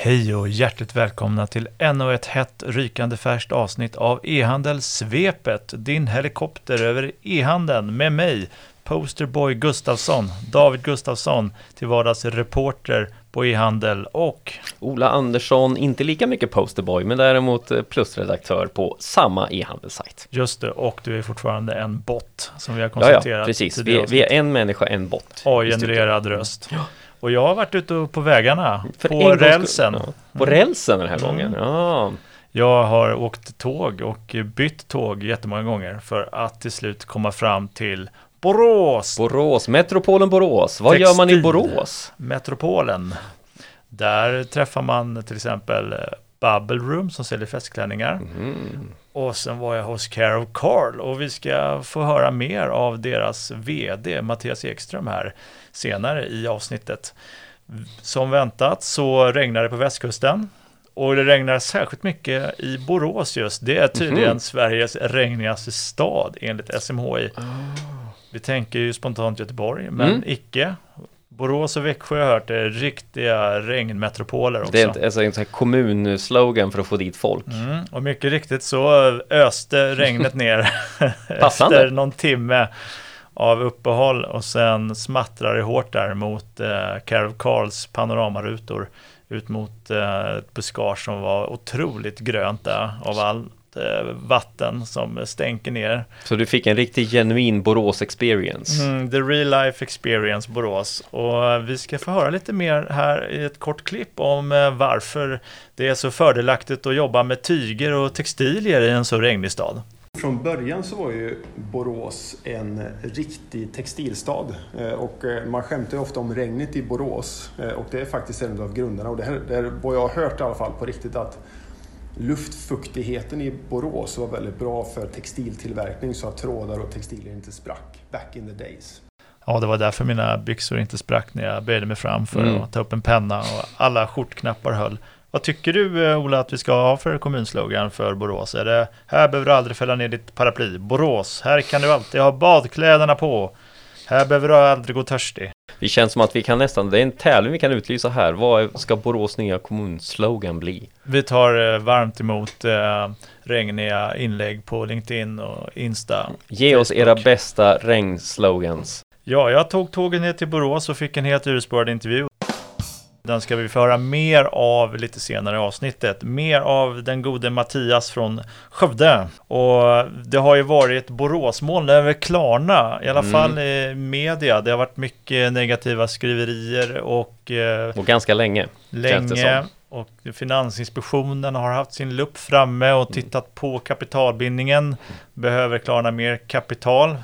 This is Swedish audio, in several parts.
Hej och hjärtligt välkomna till ännu ett hett, rykande färskt avsnitt av e-handel Svepet, din helikopter över e-handeln med mig, Posterboy Gustafsson, David Gustafsson, till vardags reporter på e-handel och Ola Andersson, inte lika mycket posterboy, men däremot eh, plusredaktör på samma e-handelssajt. just det, och du är fortfarande en bot som vi har Ja, konstaterat. ja, precis. tidigare Vi, vi är en människa, en bot. AI-genererad röst. Och jag har varit ute på vägarna, För på rälsen. Ja, på rälsen den här Mm. gången. Ja. Jag har åkt tåg och bytt tåg jättemånga gånger för att till slut komma fram till Borås, Borås, metropolen Borås. Vad gör man i. Borås? metropolen. Där träffar man till exempel eh, Bubble Room som säljer festklänningar. Mm. Och sen var jag hos Care of Carl och vi ska få höra mer av deras vd Mattias Ekström här senare i avsnittet. Som väntat så regnar det på västkusten och det regnar särskilt mycket i Borås just. Det är tydligen Mhm. Sveriges regnigaste stad enligt SMHI. Ah. Vi tänker ju spontant Göteborg, men Mm. icke. Borås och Växjö har jag hört är riktiga regnmetropoler också. Det är ett- alltså en sån här kommunslogan för att få dit folk. Mm, och mycket riktigt så öste regnet ner efter någon timme av uppehåll och sen smattrar det hårt där mot eh, Care of Carls panoramarutor ut mot eh, ett buskage som var otroligt grönt där av allt eh, vatten som stänker ner. Så du fick en riktigt genuin Borås-experience. Mm, the real life experience Borås. Och eh, vi ska få höra lite mer här i ett kort klipp om eh, varför det är så fördelaktigt att jobba med tyger och textilier i en så regnig stad. Från början så var ju Borås en riktig textilstad Eh, och eh, man skämtar ju ofta om regnet i Borås Eh, och det är faktiskt en av grunderna och det, här, det är vad jag har hört i alla fall på riktigt att luftfuktigheten i Borås var väldigt bra för textiltillverkning så att trådar och textilier inte sprack back in the days. Ja, det var därför mina byxor inte sprack när jag böjde mig fram för Mm. att ta upp en penna och alla skjortknappar höll. Vad tycker du eh, Ola att vi ska ha för kommunslogan för Borås? Är det här behöver du aldrig fälla ner ditt paraply? Borås, här kan du alltid ha badkläderna på. Här behöver du aldrig gå törstig. Det känns som att vi kan nästan, det är en tävling vi kan utlysa här. Vad ska Borås nya kommunslogan bli? Vi tar eh, varmt emot eh, regniga inlägg på LinkedIn och Insta. Ge oss Facebook. era bästa regnslogans. Ja, jag tog tåget ner till Borås och fick en helt urspårad intervju. Den ska vi få höra mer av lite senare i avsnittet. Mer av den gode Mattias från Skövde. Och det har ju varit Boråsmål över Klarna, i alla Mm. fall i media. Det har varit mycket negativa skriverier och eh, Och ganska länge. Länge. Och Finansinspektionen har haft sin lupp framme och tittat på kapitalbindningen. Behöver Klarna mer kapital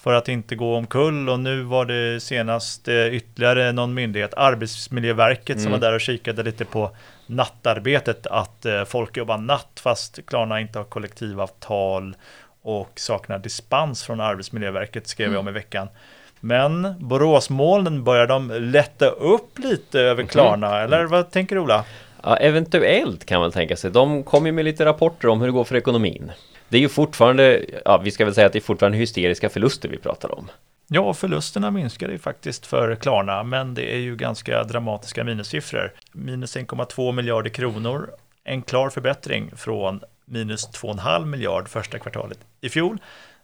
för att inte gå omkull och nu var det senast eh, ytterligare någon myndighet, Arbetsmiljöverket, som Mm. var där och kikade lite på nattarbetet, att eh, folk jobbar natt fast Klarna inte har kollektivavtal och saknar dispens från Arbetsmiljöverket, skrev jag om Mm. i veckan. Men Boråsmålen börjar de lätta upp lite över Klarna, eller vad tänker du Ola? Ja, eventuellt kan man tänka sig. De kommer ju med lite rapporter om hur det går för ekonomin. Det är ju fortfarande, ja vi ska väl säga att det är fortfarande hysteriska förluster vi pratar om. Ja, förlusterna minskar ju faktiskt för Klarna, men det är ju ganska dramatiska minussiffror. Minus 1,2 miljarder kronor, en klar förbättring från minus 2,5 miljard första kvartalet i fjol.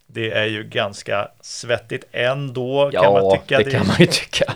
Det är ju ganska svettigt ändå kan man Ja, tycka. det kan man ju tycka.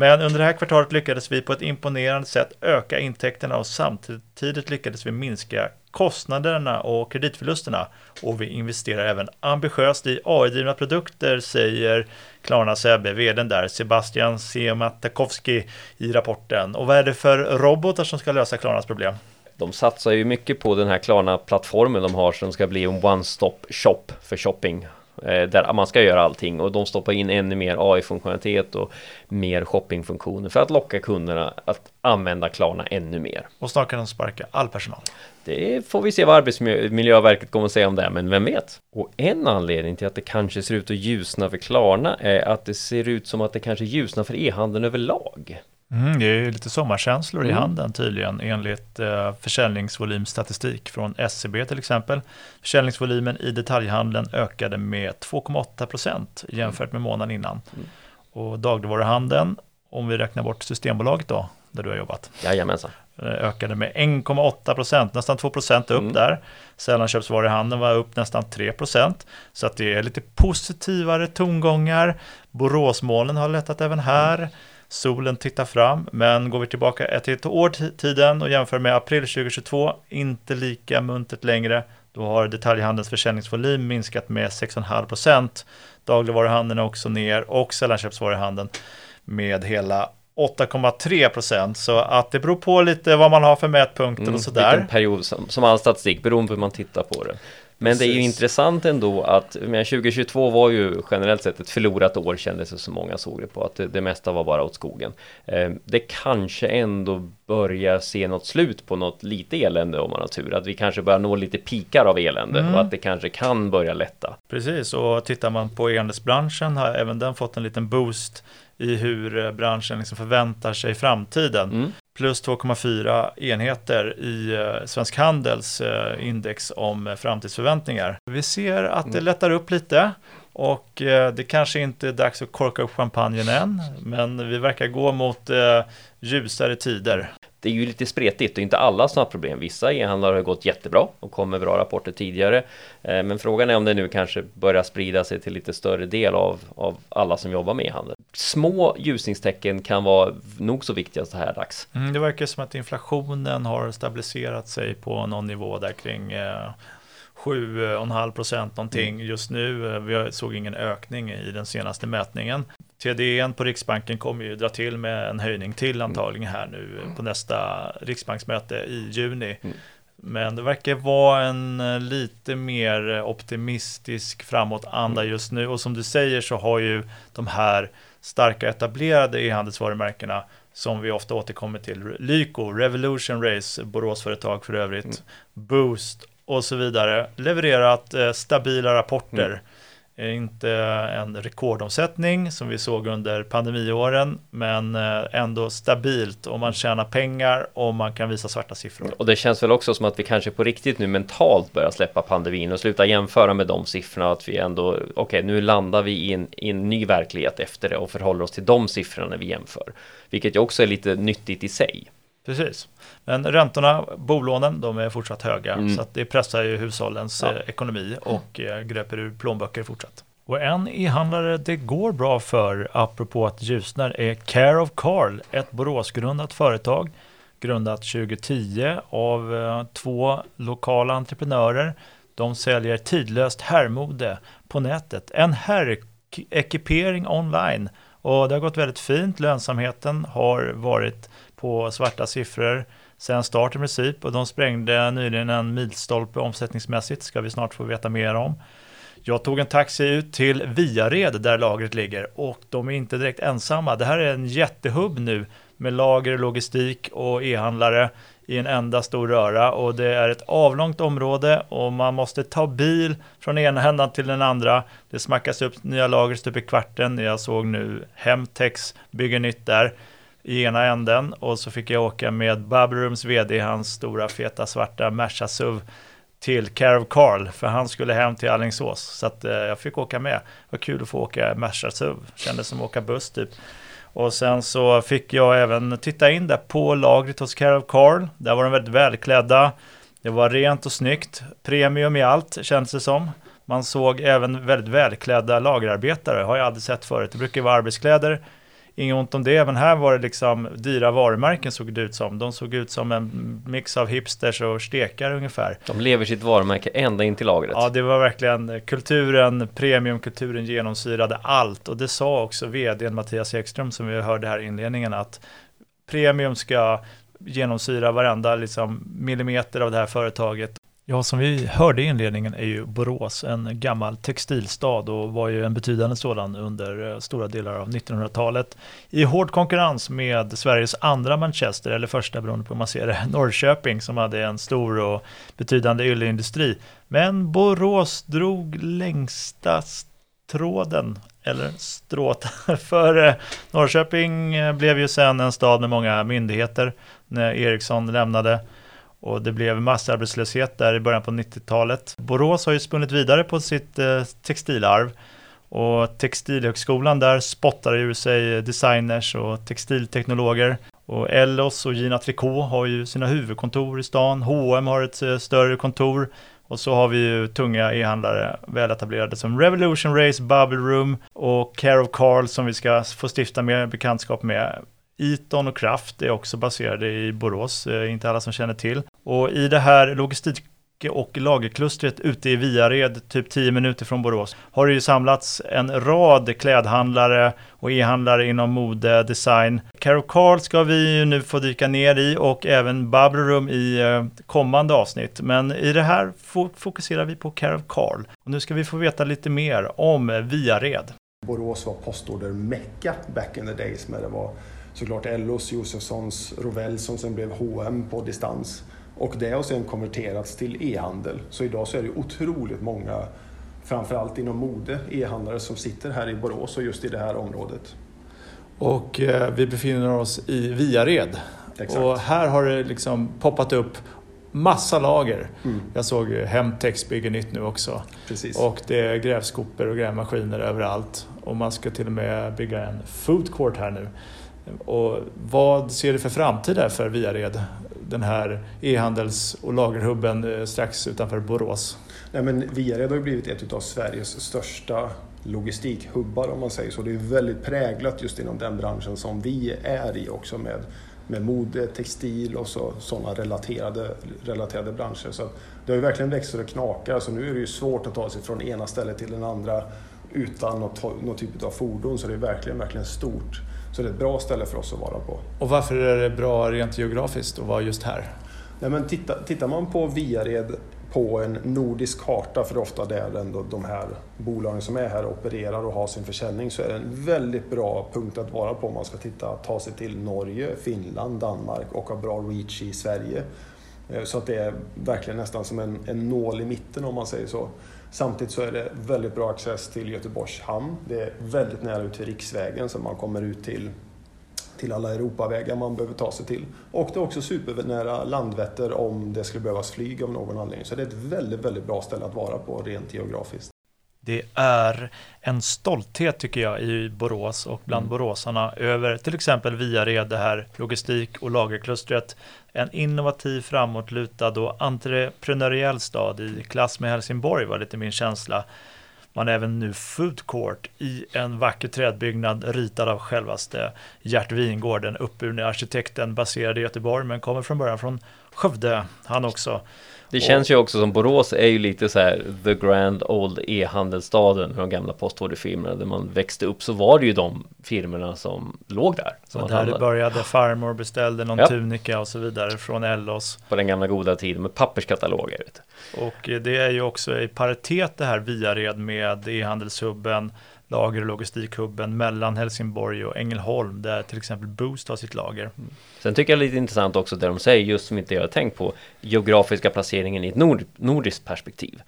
Men under det här kvartalet lyckades vi på ett imponerande sätt öka intäkterna och samtidigt lyckades vi minska kostnaderna och kreditförlusterna. Och vi investerar även ambitiöst i AI-drivna produkter, säger Klarna Säbe, vdn där, Sebastian Siemiatkowski i rapporten. Och vad är det för robotar som ska lösa Klarnas problem? De satsar ju mycket på den här Klarna-plattformen de har som ska bli en one-stop shop för shopping eh, Där man ska göra allting och de stoppar in ännu mer AI-funktionalitet och mer shoppingfunktioner för att locka kunderna att använda Klarna ännu mer. Och snart kan de sparka all personal. Det får vi se vad Arbetsmiljöverket kommer att säga om det, men vem vet? Och en anledning till att det kanske ser ut att ljusna för Klarna är att det ser ut som att det kanske ljusnar för e-handeln överlag. Mm, det är lite sommarkänslor i Mm. handeln tydligen enligt eh, försäljningsvolymstatistik från SCB till exempel. Försäljningsvolymen i detaljhandeln ökade med 2,8 procent jämfört med månaden innan. Mm. Och dagligvaruhandeln, om vi räknar bort Systembolaget då, där du har jobbat, Jajamensan. Eh, ökade med 1,8 procent, nästan 2 procent upp mm. där. Sällanköpsvaruhandeln var upp nästan 3 procent. Så att det är lite positivare tongångar. Boråsmålen har lättat även här. Solen tittar fram, men går vi tillbaka ett till ett år tiden och jämför med april 2022, inte lika muntert längre. Då har detaljhandelns försäljningsvolym minskat med 6,5 procent. Dagligvaruhandeln är också ner och sällanköpsvaruhandeln med hela 8,3 procent. Så att det beror på lite vad man har för mätpunkter mm, och sådär. Vilken period som, som all statistik, beroende på hur man tittar på det. Men Precis. det är ju intressant ändå att men 2022 var ju generellt sett ett förlorat år kändes det som många såg det på att det, det mesta var bara åt skogen. Eh, det kanske ändå börjar se något slut på något lite elände om man har tur. Att vi kanske börjar nå lite pikar av elände mm. och att det kanske kan börja lätta. Precis, och tittar man på e-handelsbranschen har även den fått en liten boost i hur eh, branschen liksom förväntar sig framtiden. Mm. Plus 2,4 enheter i eh, Svensk Handels eh, index om framtidsförväntningar. Vi ser att det mm. lättar upp lite och det kanske inte är dags att korka upp champagnen än, men vi verkar gå mot ljusare tider det är ju lite spretigt och inte alla som har problem. Vissa e-handlare har gått jättebra och kommer bra rapporter tidigare. Eh, men frågan är om det nu kanske börjar sprida sig till lite större del av, av alla som jobbar med e-handel. Små ljusningstecken kan vara nog så viktiga så här dags. Mm, det verkar som att inflationen har stabiliserat sig på någon nivå där kring eh, 7,5 procent någonting mm. just nu. Eh, vi såg ingen ökning i den senaste mätningen. TDN på Riksbanken kommer ju dra till med en höjning till mm. antagligen här nu på nästa riksbanksmöte i juni. Mm. Men det verkar vara en eh, lite mer optimistisk framåtanda mm. just nu och som du säger så har ju de här starka etablerade e-handelsvarumärkena som vi ofta återkommer till, Lyko, Revolution Race, Boråsföretag för övrigt, mm. Boost och så vidare, levererat eh, stabila rapporter. Inte en rekordomsättning som vi såg under pandemiåren, men eh, ändå stabilt och man tjänar pengar och man kan visa svarta siffror. Och det känns väl också som att vi kanske på riktigt nu mentalt börjar släppa pandemin och sluta jämföra med de siffrorna. Att vi ändå, okej, okay, nu landar vi i en, i en ny verklighet efter det och förhåller oss till de siffrorna när vi jämför. Vilket ju också är lite nyttigt i sig. Precis. Men räntorna, bolånen, de är fortsatt höga. Mm. Så det pressar ju hushållens ja. Eh, ekonomi och eh, gröper ur plånböcker fortsatt. Och en e-handlare det går bra för, apropå att ljusnar, är Care of Carl, ett Boråsgrundat företag. Grundat 2010 av eh, två lokala entreprenörer. De säljer tidlöst herrmode på nätet. En herrekipering online. Och det har gått väldigt fint. Lönsamheten har varit på svarta siffror sen start i princip och de sprängde nyligen en milstolpe omsättningsmässigt, ska vi snart få veta mer om. Jag tog en taxi ut till Viared där lagret ligger och de är inte direkt ensamma. Det här är en jättehubb nu med lager, logistik och e-handlare i en enda stor röra och det är ett avlångt område och man måste ta bil från ena ändan till den andra. Det smackas upp nya lager stup i kvarten. Jag såg nu Hemtex bygger nytt där i ena änden och så fick jag åka med Babrooms vd, hans stora feta svarta Merca SUV till Care of Carl för han skulle hem till Allingsås så att eh, jag fick åka med. Det var kul att få åka Merca SUV, kändes som att åka buss typ. Och sen så fick jag även titta in där på lagret hos Care of Carl. Där var de väldigt välklädda. Det var rent och snyggt, premium i allt kändes det som. Man såg även väldigt välklädda lagerarbetare, har jag aldrig sett förut. Det brukar vara arbetskläder Inget ont om det, men här var det liksom dyra varumärken såg det ut som. De såg ut som en mix av hipsters och stekare ungefär. De lever sitt varumärke ända in till lagret. Ja, det var verkligen kulturen, premiumkulturen genomsyrade allt. Och det sa också vdn Mattias Ekström som vi hörde här i inledningen att premium ska genomsyra varenda liksom, millimeter av det här företaget. Ja, som vi hörde i inledningen är ju Borås en gammal textilstad och var ju en betydande sådan under eh, stora delar av 1900-talet. I hård konkurrens med Sveriges andra Manchester, eller första beroende på hur man ser det, Norrköping som hade en stor och betydande ylleindustri. Men Borås drog längsta tråden, eller strået, för eh, Norrköping eh, blev ju sen en stad med många myndigheter när Ericsson lämnade och det blev massarbetslöshet där i början på 90-talet. Borås har ju spunnit vidare på sitt eh, textilarv Och Textilhögskolan där spottar ur sig designers och textilteknologer. Och Ellos och Gina Tricot har ju sina huvudkontor i stan. H&M har ett eh, större kontor. Och så har vi ju tunga e-handlare väletablerade som Revolution Race, Bubble Room och Care of Carl som vi ska få stifta mer bekantskap med. Eton och Kraft är också baserade i Borås, eh, inte alla som känner till. Och i det här logistik och lagerklustret ute i Viared, typ 10 minuter från Borås, har det ju samlats en rad klädhandlare och e-handlare inom mode, design. Caro Carl ska vi ju nu få dyka ner i och även Babrorum i eh, kommande avsnitt. Men i det här fokuserar vi på Caro Carl. Och nu ska vi få veta lite mer om Viared. Borås var postorder-mecka back in the days, men det var såklart Ellos, Josefssons, Rovell som sen blev H&M på distans. Och det har sen konverterats till e-handel. Så idag så är det otroligt många, framförallt inom mode, e-handlare som sitter här i Borås och just i det här området. Och eh, vi befinner oss i Viared. Exakt. Och här har det liksom poppat upp massa lager. Mm. Jag såg Hemtex bygger nytt nu också. Precis. Och det är grävskopor och grävmaskiner överallt. Och man ska till och med bygga en food court här nu. Och vad ser du för framtid där för Viared? Den här e-handels och lagerhubben eh, strax utanför Borås. Nej, men Viared har ju blivit ett av Sveriges största logistikhubbar om man säger så. Det är väldigt präglat just inom den branschen som vi är i också med, med mode, textil och så, sådana relaterade, relaterade branscher. Så det har ju verkligen växt så det knakar. Så nu är det ju svårt att ta sig från ena stället till den andra utan något, något typ av fordon. Så det är verkligen, verkligen stort. Så det är ett bra ställe för oss att vara på. Och varför är det bra rent geografiskt att vara just här? Nej, men titta, tittar man på Viared på en nordisk karta, för det är ofta där ändå de här bolagen som är här opererar och har sin försäljning, så är det en väldigt bra punkt att vara på om man ska titta, ta sig till Norge, Finland, Danmark och ha bra reach i Sverige. Eh, så att det är verkligen nästan som en, en nål i mitten om man säger så. Samtidigt så är det väldigt bra access till Göteborgs hamn. Det är väldigt nära ut till riksvägen så man kommer ut till, till alla Europavägar man behöver ta sig till. Och det är också supernära Landvetter om det skulle behövas flyg av någon anledning. Så det är ett väldigt, väldigt bra ställe att vara på rent geografiskt. Det är en stolthet tycker jag i Borås och bland mm. boråsarna över till exempel Viared, det här logistik och lagerklustret. En innovativ, framåtlutad och entreprenöriell stad i klass med Helsingborg var lite min känsla. Man har även nu food court i en vacker trädbyggnad ritad av självaste Gert Wingård, den uppburne arkitekten baserad i Göteborg men kommer från början från Skövde, han också. Det känns ju också som Borås är ju lite så här the grand old e-handelsstaden, de gamla postorderfirmorna där man växte upp så var det ju de firmorna som låg där. Som där det började, farmor beställde någon ja. tunika och så vidare från Ellos. På den gamla goda tiden med papperskataloger. Vet Och det är ju också i paritet det här Viared med e-handelshubben lager och logistikhubben mellan Helsingborg och Ängelholm där till exempel Boost har sitt lager. Mm. Sen tycker jag det är lite intressant också det de säger just som inte jag har tänkt på geografiska placeringen i ett nord, nordiskt perspektiv.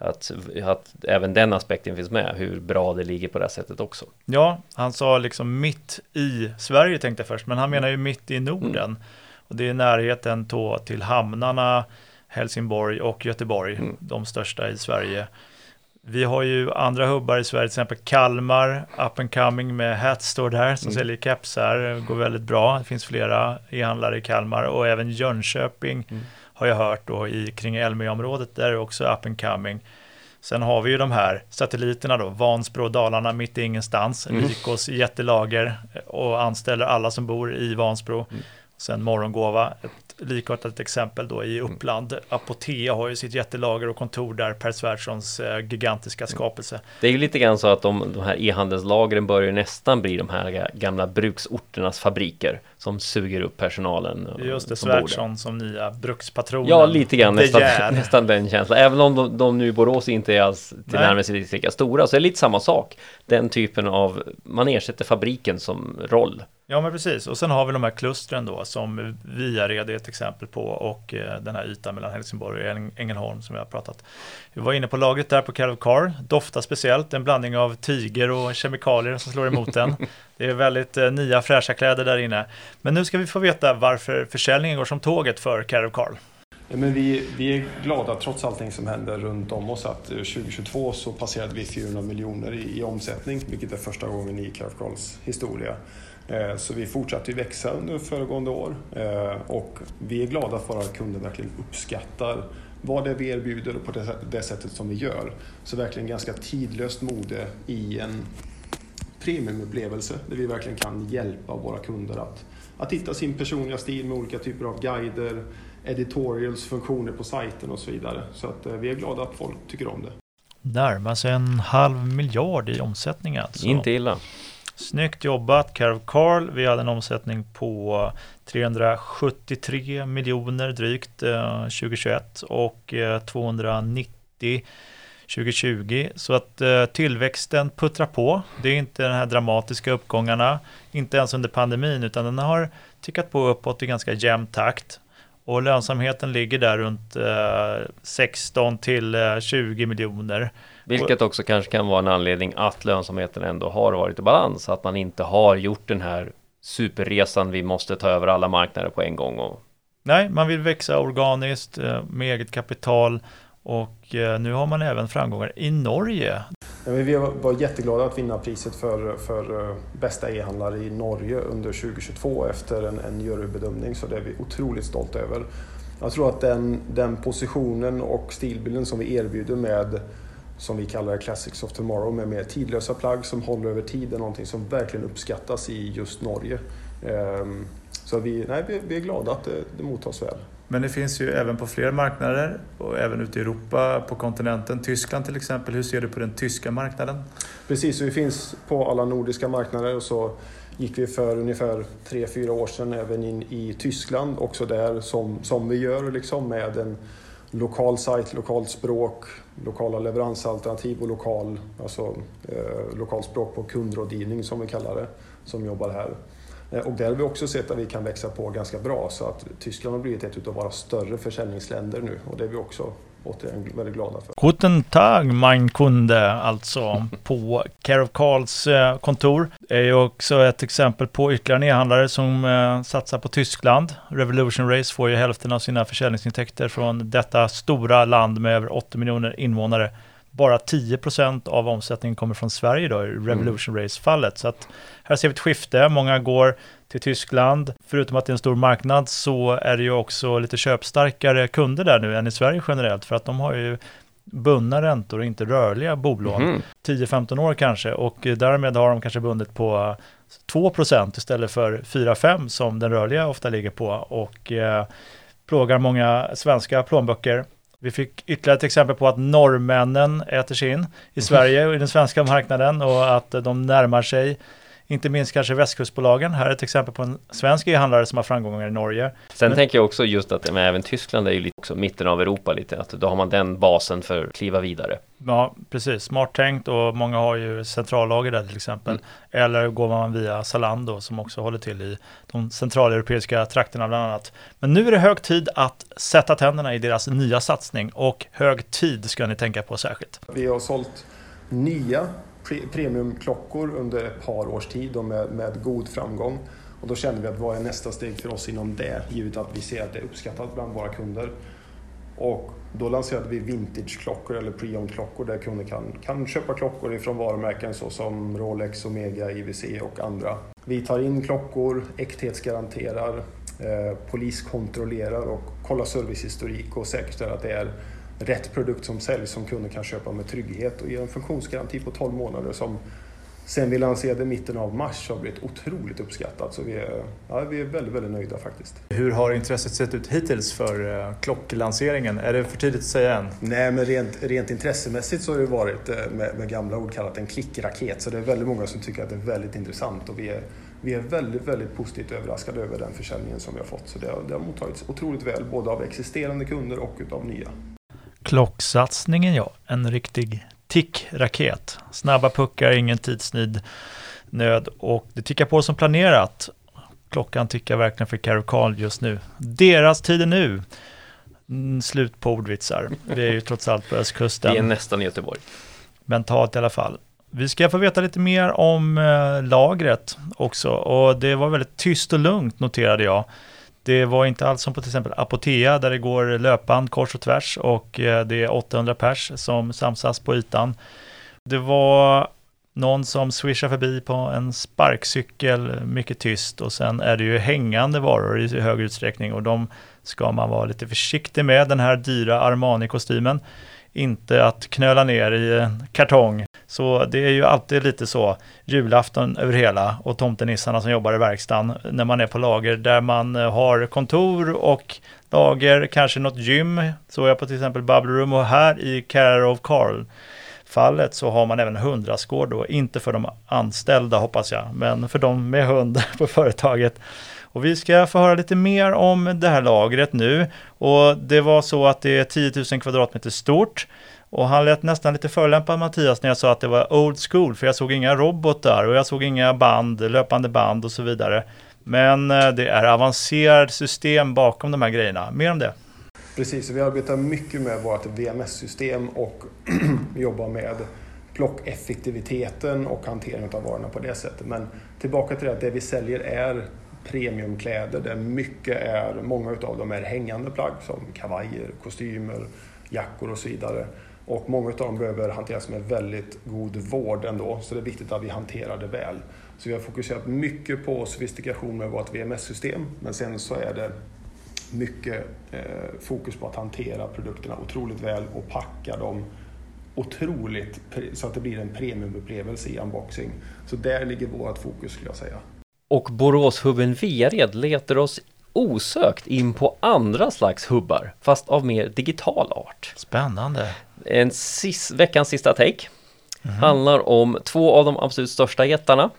Att, att även den aspekten finns med, hur bra det ligger på det sättet också. Ja, han sa liksom mitt i Sverige tänkte jag först, men han menar ju mitt i Norden. Mm. Och det är närheten till hamnarna Helsingborg och Göteborg, mm. de största i Sverige. Vi har ju andra hubbar i Sverige, till exempel Kalmar, up and coming med Hat står där som mm. säljer kepsar, går väldigt bra. Det finns flera e-handlare i Kalmar och även Jönköping mm. har jag hört då i kring Älmöområdet, där är också up and coming. Sen har vi ju de här satelliterna då, Vansbro Dalarna mitt i ingenstans, mm. Lykos jättelager och anställer alla som bor i Vansbro. Mm. Sen Morgongåva, ett likartat exempel då i. Uppland. Mm. Apotea har ju sitt jättelager och kontor där, Per Svärdssons eh, gigantiska mm. skapelse. Det är ju lite grann så att de, de här e-handelslagren börjar nästan bli de här gamla bruksorternas fabriker som suger upp personalen. Just det, Svärdson som nya brukspatronen. Ja, lite grann nästan, nästan den känslan. Även om de, de nu i Borås inte är alls tillnärmelsevis lika stora så är det lite samma sak. Den typen av, man ersätter fabriken som roll. Ja men precis och sen har vi de här klustren då som Viared är ett exempel på och eh, den här ytan mellan Helsingborg och Ängelholm som vi har pratat. Vi var inne på lagret där på Carol Car, doftar speciellt, en blandning av tyger och kemikalier som slår emot den. Det är väldigt eh, nya fräscha kläder där inne. Men nu ska vi få veta varför försäljningen går som tåget för Carol Carl. Men vi, vi är glada trots allting som händer runt om oss att 2022 så passerade vi 400 miljoner i, i omsättning, vilket är första gången i Carafcalls historia. Eh, så vi fortsatte växa under föregående år eh, och vi är glada för att kunder verkligen uppskattar vad det är vi erbjuder och på det sättet som vi gör. Så verkligen ganska tidlöst mode i en premiumupplevelse där vi verkligen kan hjälpa våra kunder att, att hitta sin personliga stil med olika typer av guider, editorials, funktioner på sajten och så vidare. Så att eh, vi är glada att folk tycker om det. Närmar sig en halv miljard i omsättning alltså. Inte illa. Snyggt jobbat Carol Carl. Vi hade en omsättning på 373 miljoner drygt eh, 2021 och eh, 290 2020. Så att eh, tillväxten puttrar på. Det är inte de här dramatiska uppgångarna, inte ens under pandemin, utan den har tickat på uppåt i ganska jämn takt. Och lönsamheten ligger där runt 16 till 20 miljoner. Vilket också kanske kan vara en anledning att lönsamheten ändå har varit i balans. Att man inte har gjort den här superresan vi måste ta över alla marknader på en gång. Och... Nej, man vill växa organiskt eh, med eget kapital och eh, nu har man även framgångar i Norge. Ja, vi var jätteglada att vinna priset för, för eh, bästa e-handlare i Norge under 2022 efter en, en jurybedömning så det är vi otroligt stolta över. Jag tror att den, den positionen och stilbilden som vi erbjuder med som vi kallar Classics of Tomorrow med mer tidlösa plagg som håller över tid är någonting som verkligen uppskattas i just Norge. Ehm, så vi, nej, vi är glada att det, det mottas väl. Men det finns ju även på fler marknader och även ute i Europa, på kontinenten. Tyskland till exempel, hur ser du på den tyska marknaden? Precis, vi finns på alla nordiska marknader och så gick vi för ungefär 3-4 år sedan även in i Tyskland, också där som, som vi gör liksom med en lokal sajt, lokalt språk, lokala leveransalternativ och lokal, alltså, eh, lokal språk på kundrådgivning som vi kallar det, som jobbar här. Eh, och där har vi också sett att vi kan växa på ganska bra så att Tyskland har blivit ett av våra större försäljningsländer nu och det är vi också återigen väldigt glada för. Guten Tag mein Kunde alltså på Care of Carls eh, kontor. Det är ju också ett exempel på ytterligare en e-handlare som eh, satsar på Tyskland. Revolution Race får ju hälften av sina försäljningsintäkter från detta stora land med över 80 miljoner invånare bara 10% av omsättningen kommer från Sverige då i Revolution mm. Race-fallet. Så att här ser vi ett skifte, många går till Tyskland. Förutom att det är en stor marknad så är det ju också lite köpstarkare kunder där nu än i Sverige generellt för att de har ju bundna räntor och inte rörliga bolån. Mm. 10-15 år kanske och därmed har de kanske bundet på 2% istället för 4-5 som den rörliga ofta ligger på och eh, plågar många svenska plånböcker. Vi fick ytterligare ett exempel på att norrmännen äter sig in i Sverige och i den svenska marknaden och att de närmar sig inte minst kanske västkustbolagen. Här är ett exempel på en svensk e-handlare som har framgångar i Norge. Sen men... tänker jag också just att men även Tyskland är ju lite också mitten av Europa lite, att då har man den basen för att kliva vidare. Ja, precis. Smart tänkt och många har ju centrallager där till exempel. Mm. Eller går man via Zalando som också håller till i de centraleuropeiska trakterna bland annat. Men nu är det hög tid att sätta tänderna i deras nya satsning och hög tid ska ni tänka på särskilt. Vi har sålt nya premiumklockor under ett par års tid och med, med god framgång. Och då kände vi att vad är nästa steg för oss inom det, givet att vi ser att det är uppskattat bland våra kunder. Och då lanserade vi vintageklockor eller pre-owned-klockor där kunder kan, kan köpa klockor ifrån varumärken såsom Rolex, Omega, IWC och andra. Vi tar in klockor, äkthetsgaranterar, eh, poliskontrollerar och kollar servicehistorik och säkerställer att det är rätt produkt som säljs som kunden kan köpa med trygghet och ger en funktionsgaranti på 12 månader som sen vi lanserade i mitten av mars har blivit otroligt uppskattat. Så vi är, ja, vi är väldigt, väldigt nöjda faktiskt. Hur har intresset sett ut hittills för uh, klocklanseringen? Är det för tidigt att säga än? Nej, men rent, rent intressemässigt så har det varit uh, med, med, gamla ord kallat en klickraket. Så det är väldigt många som tycker att det är väldigt intressant och vi är, vi är väldigt, väldigt positivt överraskade över den försäljningen som vi har fått. Så det har, det har mottagits otroligt väl, både av existerande kunder och utav nya. Klocksatsningen ja, en riktig tickraket. Snabba puckar, ingen tidsnid, nöd och det tickar på som planerat. Klockan tickar verkligen för Carol Carl just nu. Deras tid är nu. Mm, slut på ordvitsar. Vi är ju trots allt på östkusten. Vi är nästan i Göteborg. Mentalt i alla fall. Vi ska få veta lite mer om eh, lagret också och det var väldigt tyst och lugnt noterade jag. Det var inte alls som på till exempel Apotea där det går löpband kors och tvärs och eh, det är 800 pers som samsas på ytan. Det var någon som swishar förbi på en sparkcykel mycket tyst och sen är det ju hängande varor i hög utsträckning och de ska man vara lite försiktig med, den här dyra Armani-kostymen. Inte att knöla ner i en kartong. Så det är ju alltid lite så, julafton över hela och tomtenissarna som jobbar i verkstaden när man är på lager där man eh, har kontor och lager, kanske något gym, så jag på till exempel Bubble Room och här i Care of Carl fallet så har man även hundraskåd då, inte för de anställda hoppas jag, men för de med hund på företaget. Och vi ska få höra lite mer om det här lagret nu. Och det var så att det är 10 000 kvadratmeter stort. Och han lät nästan lite förolämpad Mattias när jag sa att det var old school, för jag såg inga robotar och jag såg inga band, löpande band och så vidare. Men eh, det är avancerade system bakom de här grejerna. Mer om det. Precis, vi arbetar mycket med vårt VMS-system och jobbar med plockeffektiviteten och hanteringen av varorna på det sättet. Men tillbaka till det att det vi säljer är premiumkläder där mycket är, många av dem är hängande plagg som kavajer, kostymer, jackor och så vidare. Och många av dem behöver hanteras med väldigt god vård ändå, så det är viktigt att vi hanterar det väl. Så vi har fokuserat mycket på sofistikation med vårt VMS-system, men sen så är det mycket eh, fokus på att hantera produkterna otroligt väl och packa dem otroligt så att det blir en premiumupplevelse i unboxing. Så där ligger vårt fokus skulle jag säga. Och Boråshubben Vered letar oss osökt in på andra slags hubbar, fast av mer digital art. Spännande. En sis veckans sista take mm handlar om två av de absolut största jättarna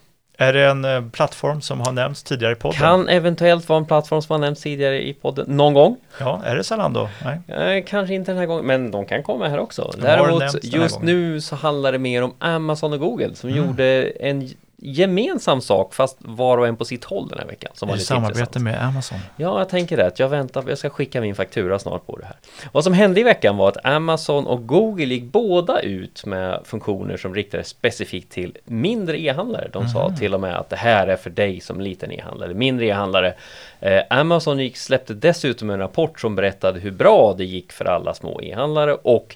är det en eh, plattform som har nämnts tidigare i podden? Kan eventuellt vara en plattform som har nämnts tidigare i podden någon gång. Ja, är det Zalando? Nej. Eh, kanske inte den här gången, men de kan komma här också. Däremot, just nu så handlar det mer om Amazon och Google som mm. gjorde en gemensam sak fast var och en på sitt håll den här veckan. Som var I samarbete intressant. med Amazon. Ja, jag tänker det. Jag väntar, jag ska skicka min faktura snart på det här. Vad som hände i veckan var att Amazon och Google gick båda ut med funktioner som riktade specifikt till mindre e-handlare. De mm. sa till och med att det här är för dig som liten e-handlare, mindre e-handlare. Eh, Amazon gick, släppte dessutom en rapport som berättade hur bra det gick för alla små e-handlare och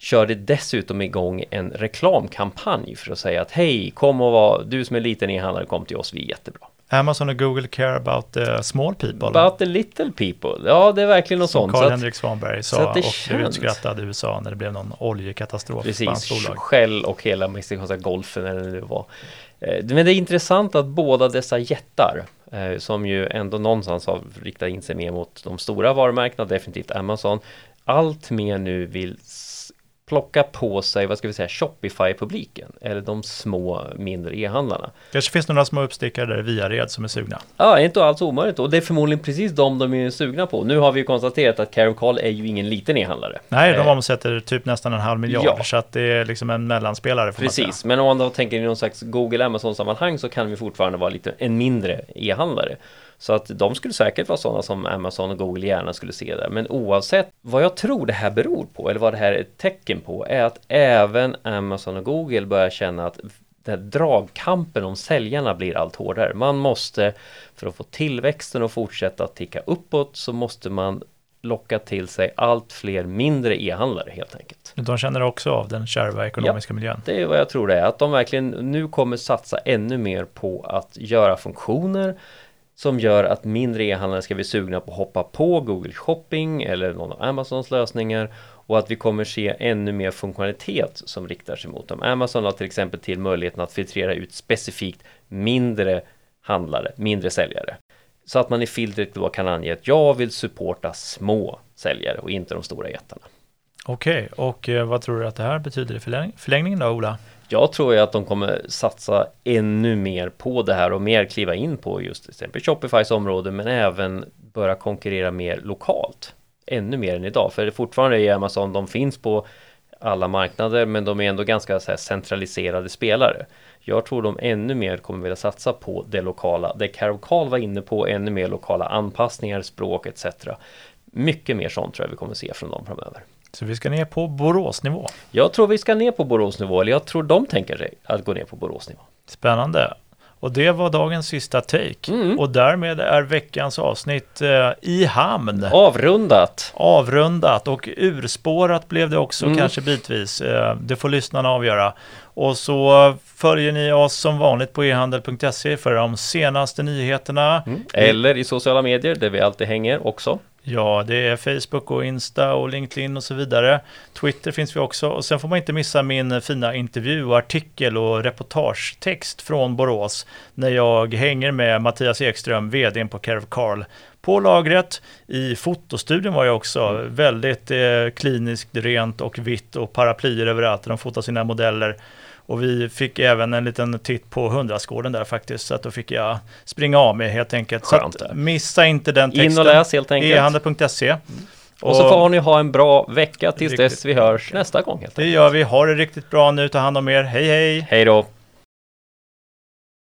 körde dessutom igång en reklamkampanj för att säga att hej, kom och var, du som är liten e-handlare, kom till oss, vi är jättebra. Amazon och Google care about the small people. About the little people. Ja, det är verkligen något Som sånt. Karl-Henrik Svanberg sa och känns... blev utskrattad i USA när det blev någon oljekatastrof. Precis, Shell och hela mexikanska golfen eller det var. Eh, men det är intressant att båda dessa jättar eh, som ju ändå någonstans har riktat in sig mer mot de stora varumärkena, definitivt Amazon, allt mer nu vill plocka på sig, vad ska vi säga, Shopify-publiken eller de små mindre e-handlarna. Kanske finns några små uppstickare där i Viared som är sugna. Ja, inte alls omöjligt och det är förmodligen precis de de är sugna på. Nu har vi ju konstaterat att Care Call är ju ingen liten e-handlare. Nej, de eh, omsätter typ nästan en halv miljard ja. så att det är liksom en mellanspelare. Precis, men om man då tänker i någon slags Google Amazon sammanhang så kan vi fortfarande vara lite en mindre e-handlare. Så att de skulle säkert vara sådana som Amazon och Google gärna skulle se där. Men oavsett vad jag tror det här beror på, eller vad det här är ett tecken på, är att även Amazon och Google börjar känna att den dragkampen om säljarna blir allt hårdare. Man måste, för att få tillväxten att fortsätta ticka uppåt, så måste man locka till sig allt fler mindre e-handlare helt enkelt. De känner också av den kärva ekonomiska ja, miljön. Det är vad jag tror det är, att de verkligen nu kommer satsa ännu mer på att göra funktioner som gör att mindre e-handlare ska bli sugna på att hoppa på Google Shopping eller någon av Amazons lösningar och att vi kommer se ännu mer funktionalitet som riktar sig mot dem. Amazon har till exempel till möjligheten att filtrera ut specifikt mindre handlare, mindre säljare. Så att man i filtret då kan ange att jag vill supporta små säljare och inte de stora jättarna. Okej, okay, och eh, vad tror du att det här betyder i förlängningen då, Ola? Jag tror ju att de kommer satsa ännu mer på det här och mer kliva in på just till exempel Shopifys område men även börja konkurrera mer lokalt. Ännu mer än idag, för det fortfarande är Amazon, de finns på alla marknader men de är ändå ganska så centraliserade spelare. Jag tror de ännu mer kommer vilja satsa på det lokala, det Carol Carl var inne på, ännu mer lokala anpassningar, språk etc. Mycket mer sånt tror jag vi kommer se från dem framöver. Så vi ska ner på Boråsnivå? Jag tror vi ska ner på Boråsnivå, eller jag tror de tänker sig att gå ner på Boråsnivå. Spännande. Och det var dagens sista take. Mm. Och därmed är veckans avsnitt eh, i hamn. Avrundat. Avrundat och urspårat blev det också Mm. kanske bitvis. Eh, det får lyssnarna avgöra. Och så följer ni oss som vanligt på ehandel.se för de senaste nyheterna. Mm. Eller i sociala medier där vi alltid hänger också. Ja, det är Facebook och Insta och LinkedIn och så vidare. Twitter finns vi också. Och sen får man inte missa min fina intervju artikel och reportagetext från Borås när jag hänger med Mattias Ekström, vdn på Care of Carl på lagret. I fotostudion var jag också väldigt eh, kliniskt rent och vitt och paraplyer överallt. De fotar sina modeller. Och vi fick även en liten titt på hundrastgården där faktiskt. Så att då fick jag springa av mig helt enkelt. Skönt så att missa inte den texten. In och läs helt enkelt. E-handel.se. Och så får ni ha en bra vecka tills dess vi hörs nästa gång. Helt Det gör vi. Ha det riktigt bra nu. Ta hand om er. Hej hej! Hej då!